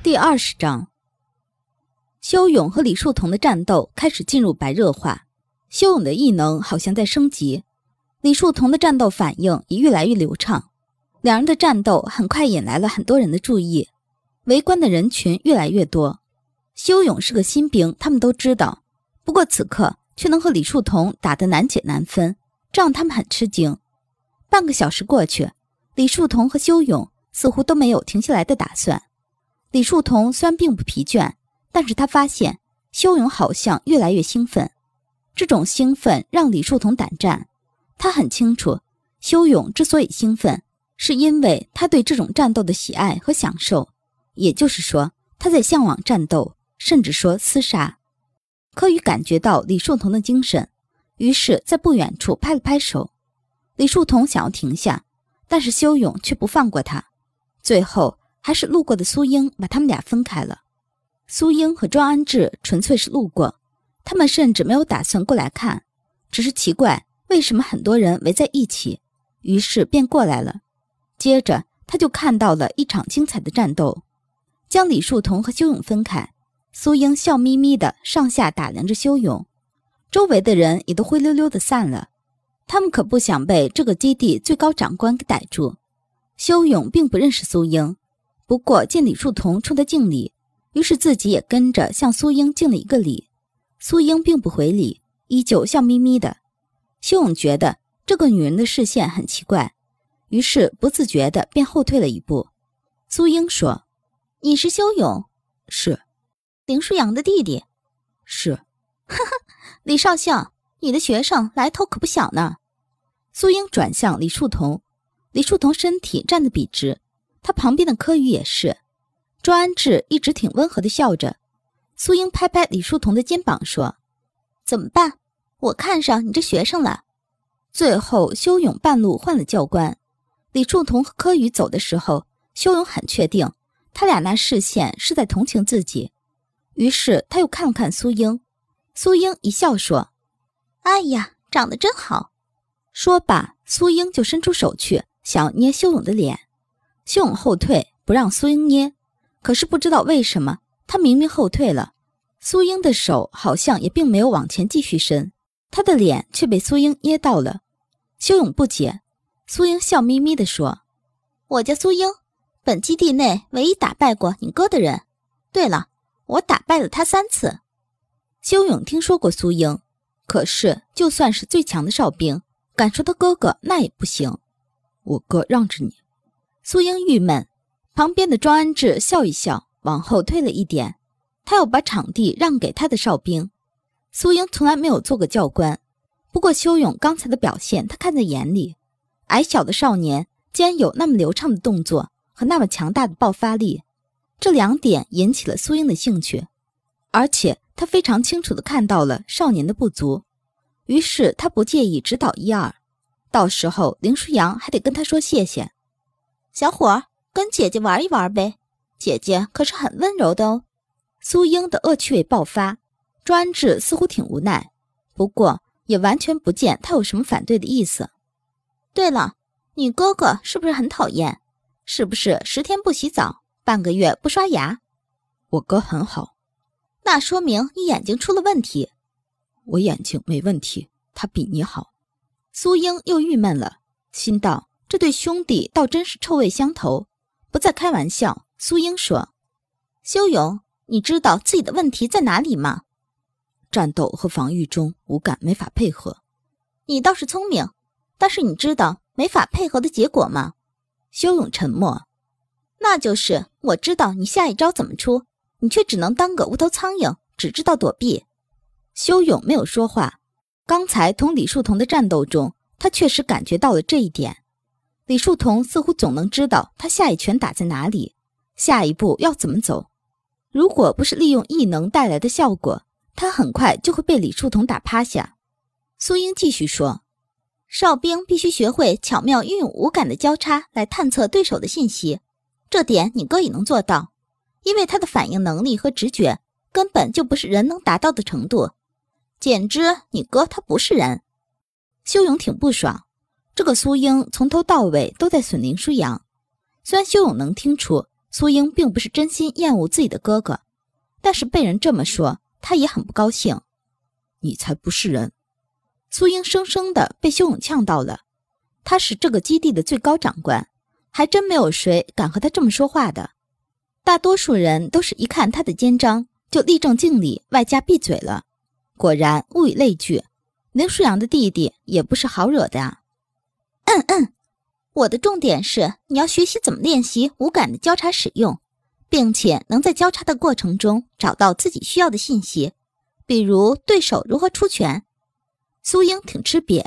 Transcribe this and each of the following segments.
第二十章，修勇和李树桐的战斗开始进入白热化。修勇的异能好像在升级，李树桐的战斗反应也越来越流畅。两人的战斗很快引来了很多人的注意，围观的人群越来越多。修勇是个新兵，他们都知道，不过此刻却能和李树桐打得难解难分，这让他们很吃惊。半个小时过去，李树桐和修勇似乎都没有停下来的打算。李树桐虽然并不疲倦，但是他发现修勇好像越来越兴奋。这种兴奋让李树桐胆战。他很清楚，修勇之所以兴奋，是因为他对这种战斗的喜爱和享受，也就是说，他在向往战斗，甚至说厮杀。柯宇感觉到李树桐的精神，于是，在不远处拍了拍手。李树桐想要停下，但是修勇却不放过他。最后。还是路过的苏英把他们俩分开了。苏英和庄安志纯粹是路过，他们甚至没有打算过来看，只是奇怪为什么很多人围在一起，于是便过来了。接着他就看到了一场精彩的战斗，将李树桐和修勇分开。苏英笑眯眯的上下打量着修勇，周围的人也都灰溜溜的散了。他们可不想被这个基地最高长官给逮住。修勇并不认识苏英。不过见李树桐冲他敬礼，于是自己也跟着向苏英敬了一个礼。苏英并不回礼，依旧笑眯眯的。修勇觉得这个女人的视线很奇怪，于是不自觉的便后退了一步。苏英说：“你是修勇？是。林舒扬的弟弟？是。哈哈，李少校，你的学生来头可不小呢。”苏英转向李树桐，李树桐身体站得笔直。他旁边的柯宇也是，周安志一直挺温和的笑着。苏英拍拍李树桐的肩膀说：“怎么办？我看上你这学生了。”最后，修勇半路换了教官。李树桐和柯宇走的时候，修勇很确定，他俩那视线是在同情自己。于是他又看了看苏英，苏英一笑说：“哎呀，长得真好。”说罢，苏英就伸出手去想捏修勇的脸。修勇后退，不让苏英捏。可是不知道为什么，他明明后退了，苏英的手好像也并没有往前继续伸，他的脸却被苏英捏到了。修勇不解，苏英笑眯眯地说：“我叫苏英，本基地内唯一打败过你哥的人。对了，我打败了他三次。”修勇听说过苏英，可是就算是最强的哨兵，敢说他哥哥那也不行。我哥让着你。苏英郁闷，旁边的庄安志笑一笑，往后退了一点。他要把场地让给他的哨兵。苏英从来没有做过教官，不过修勇刚才的表现他看在眼里。矮小的少年竟然有那么流畅的动作和那么强大的爆发力，这两点引起了苏英的兴趣。而且他非常清楚地看到了少年的不足，于是他不介意指导一二。到时候林舒扬还得跟他说谢谢。小伙儿，跟姐姐玩一玩呗，姐姐可是很温柔的哦。苏英的恶趣味爆发，专制似乎挺无奈，不过也完全不见他有什么反对的意思。对了，你哥哥是不是很讨厌？是不是十天不洗澡，半个月不刷牙？我哥很好，那说明你眼睛出了问题。我眼睛没问题，他比你好。苏英又郁闷了，心道。这对兄弟倒真是臭味相投，不再开玩笑。苏英说：“修勇，你知道自己的问题在哪里吗？战斗和防御中五感没法配合。你倒是聪明，但是你知道没法配合的结果吗？”修勇沉默。那就是我知道你下一招怎么出，你却只能当个无头苍蝇，只知道躲避。修勇没有说话。刚才同李树桐的战斗中，他确实感觉到了这一点。李树桐似乎总能知道他下一拳打在哪里，下一步要怎么走。如果不是利用异能带来的效果，他很快就会被李树桐打趴下。苏英继续说：“哨兵必须学会巧妙运用五感的交叉来探测对手的信息，这点你哥也能做到，因为他的反应能力和直觉根本就不是人能达到的程度，简直你哥他不是人。”修勇挺不爽。这个苏英从头到尾都在损林舒扬，虽然修勇能听出苏英并不是真心厌恶自己的哥哥，但是被人这么说，他也很不高兴。你才不是人！苏英生生的被修勇呛到了。他是这个基地的最高长官，还真没有谁敢和他这么说话的。大多数人都是一看他的肩章就立正敬礼，外加闭嘴了。果然物以类聚，林舒扬的弟弟也不是好惹的呀。嗯嗯，我的重点是你要学习怎么练习五感的交叉使用，并且能在交叉的过程中找到自己需要的信息，比如对手如何出拳。苏英挺吃瘪，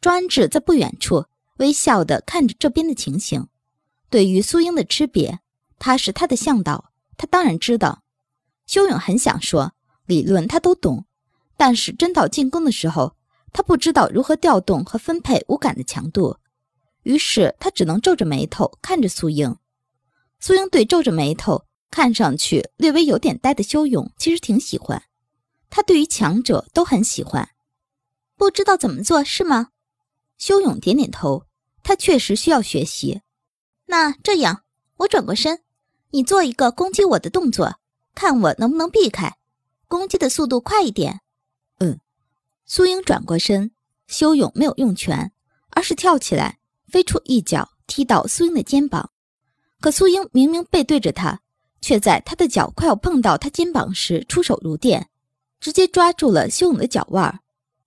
庄安志在不远处。微笑的看着这边的情形，对于苏英的吃瘪，他是他的向导，他当然知道。修勇很想说理论他都懂，但是真到进攻的时候，他不知道如何调动和分配五感的强度，于是他只能皱着眉头看着苏英。苏英对皱着眉头、看上去略微有点呆的修勇其实挺喜欢，他对于强者都很喜欢。不知道怎么做是吗？修勇点点头。他确实需要学习。那这样，我转过身，你做一个攻击我的动作，看我能不能避开，攻击的速度快一点。苏英转过身，修勇没有用拳，而是跳起来，飞出一脚踢到苏英的肩膀。可苏英明明背对着他，却在他的脚快要碰到他肩膀时出手如电，直接抓住了修勇的脚腕，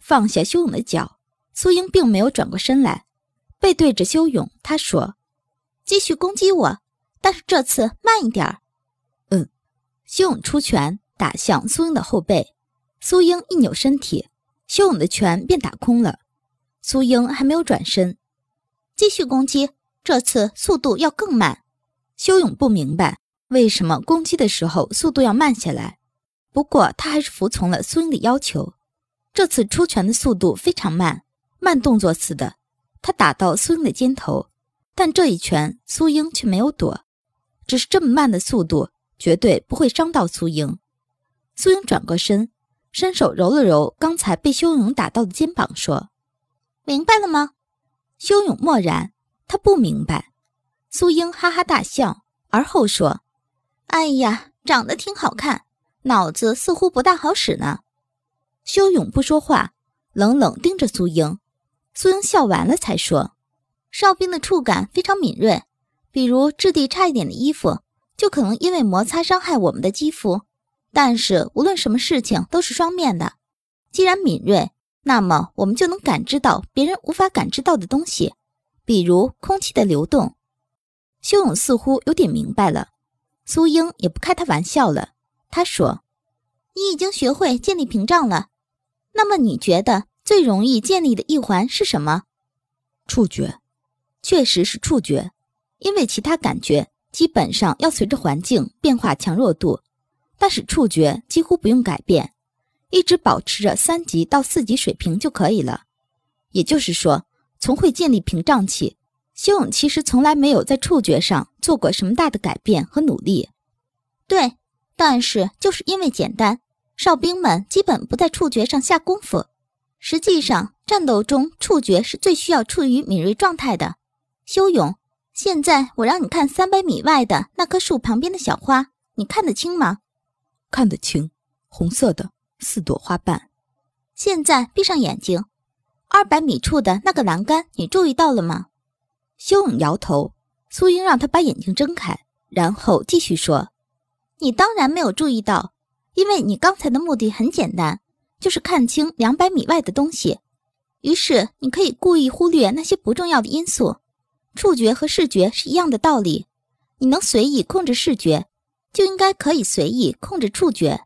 放下修勇的脚。苏英并没有转过身来。背对着修勇，他说：“继续攻击我，但是这次慢一点。”嗯，修勇出拳打向苏英的后背，苏英一扭身体，修勇的拳便打空了。苏英还没有转身，继续攻击，这次速度要更慢。修勇不明白为什么攻击的时候速度要慢下来，不过他还是服从了苏英的要求。这次出拳的速度非常慢，慢动作似的。他打到苏英的肩头，但这一拳苏英却没有躲，只是这么慢的速度绝对不会伤到苏英。苏英转过身，伸手揉了揉刚才被修勇打到的肩膀，说：“明白了吗？”修勇默然，他不明白。苏英哈哈大笑，而后说：“哎呀，长得挺好看，脑子似乎不大好使呢。”修勇不说话，冷冷盯着苏英。苏英笑完了，才说：“哨兵的触感非常敏锐，比如质地差一点的衣服，就可能因为摩擦伤害我们的肌肤。但是无论什么事情都是双面的，既然敏锐，那么我们就能感知到别人无法感知到的东西，比如空气的流动。”修勇似乎有点明白了，苏英也不开他玩笑了。他说：“你已经学会建立屏障了，那么你觉得？”最容易建立的一环是什么？触觉，确实是触觉，因为其他感觉基本上要随着环境变化强弱度，但是触觉几乎不用改变，一直保持着三级到四级水平就可以了。也就是说，从会建立屏障起，修勇其实从来没有在触觉上做过什么大的改变和努力。对，但是就是因为简单，哨兵们基本不在触觉上下功夫。实际上，战斗中触觉是最需要处于敏锐状态的。修勇，现在我让你看三百米外的那棵树旁边的小花，你看得清吗？看得清，红色的四朵花瓣。现在闭上眼睛，二百米处的那个栏杆，你注意到了吗？修勇摇头。苏英让他把眼睛睁开，然后继续说：“你当然没有注意到，因为你刚才的目的很简单。”就是看清两百米外的东西，于是你可以故意忽略那些不重要的因素。触觉和视觉是一样的道理，你能随意控制视觉，就应该可以随意控制触觉。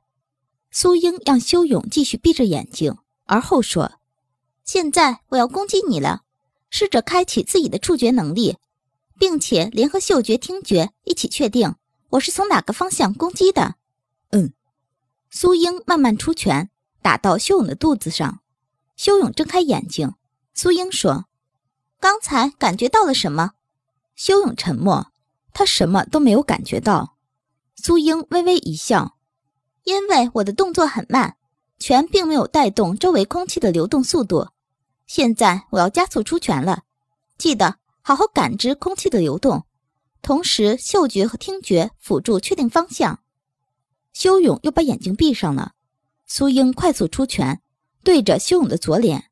苏英让修勇继续闭着眼睛，而后说：“现在我要攻击你了，试着开启自己的触觉能力，并且联合嗅觉、听觉一起确定我是从哪个方向攻击的。”嗯，苏英慢慢出拳。打到修勇的肚子上，修勇睁开眼睛。苏英说：“刚才感觉到了什么？”修勇沉默，他什么都没有感觉到。苏英微微一笑：“因为我的动作很慢，拳并没有带动周围空气的流动速度。现在我要加速出拳了，记得好好感知空气的流动，同时嗅觉和听觉辅助确定方向。修勇又把眼睛闭上了。苏英快速出拳，对着修勇的左脸。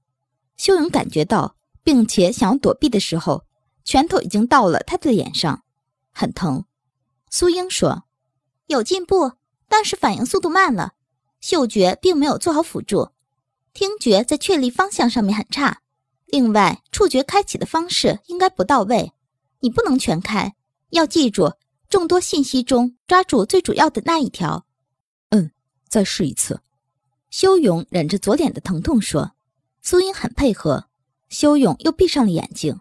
修勇感觉到，并且想要躲避的时候，拳头已经到了他的脸上，很疼。苏英说：“有进步，但是反应速度慢了。嗅觉并没有做好辅助，听觉在确立方向上面很差。另外，触觉开启的方式应该不到位，你不能全开，要记住众多信息中抓住最主要的那一条。”嗯，再试一次。修勇忍着左脸的疼痛说：“苏英很配合。”修勇又闭上了眼睛。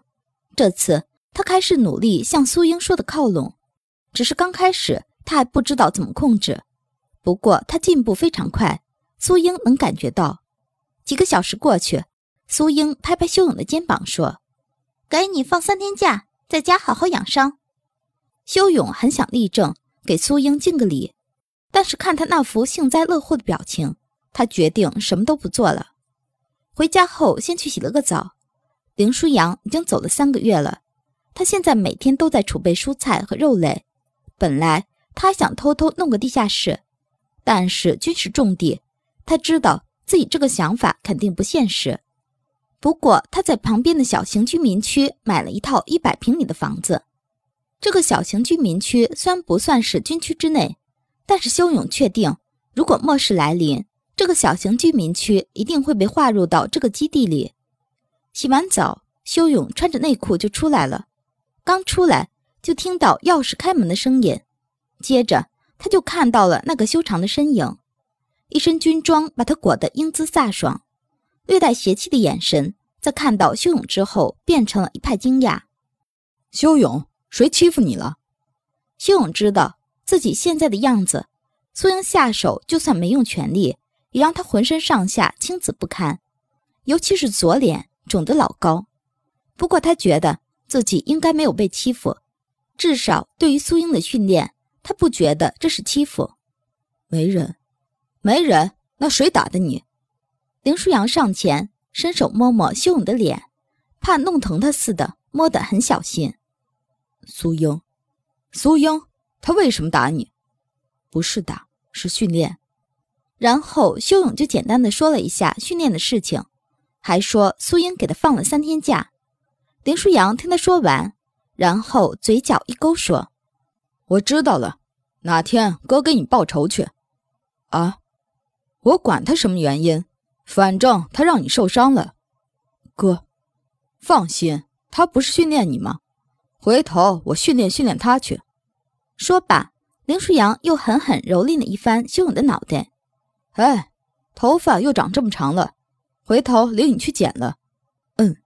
这次他开始努力向苏英说的靠拢，只是刚开始他还不知道怎么控制。不过他进步非常快，苏英能感觉到。几个小时过去，苏英拍拍修勇的肩膀说：“给你放三天假，在家好好养伤。”修勇很想立正，给苏英敬个礼，但是看他那副幸灾乐祸的表情。他决定什么都不做了。回家后，先去洗了个澡。林舒扬已经走了三个月了，他现在每天都在储备蔬菜和肉类。本来他想偷偷弄个地下室，但是军事重地，他知道自己这个想法肯定不现实。不过他在旁边的小型居民区买了一套一百平米的房子。这个小型居民区虽然不算是军区之内，但是修勇确定，如果末世来临。这个小型居民区一定会被划入到这个基地里。洗完澡，修勇穿着内裤就出来了。刚出来就听到钥匙开门的声音，接着他就看到了那个修长的身影，一身军装把他裹得英姿飒爽，略带邪气的眼神在看到修勇之后变成了一派惊讶。修勇，谁欺负你了？修勇知道自己现在的样子，苏英下手就算没用全力。也让他浑身上下青紫不堪，尤其是左脸肿得老高。不过他觉得自己应该没有被欺负，至少对于苏英的训练，他不觉得这是欺负。没人，没人，那谁打的你？林舒扬上前伸手摸摸修勇的脸，怕弄疼他似的，摸得很小心。苏英，苏英，他为什么打你？不是打，是训练。然后修勇就简单的说了一下训练的事情，还说苏英给他放了三天假。林舒扬听他说完，然后嘴角一勾说：“我知道了，哪天哥给你报仇去。”啊，我管他什么原因，反正他让你受伤了。哥，放心，他不是训练你吗？回头我训练训练他去。说罢，林舒扬又狠狠蹂躏了一番修勇的脑袋。哎，头发又长这么长了，回头领你去剪了。嗯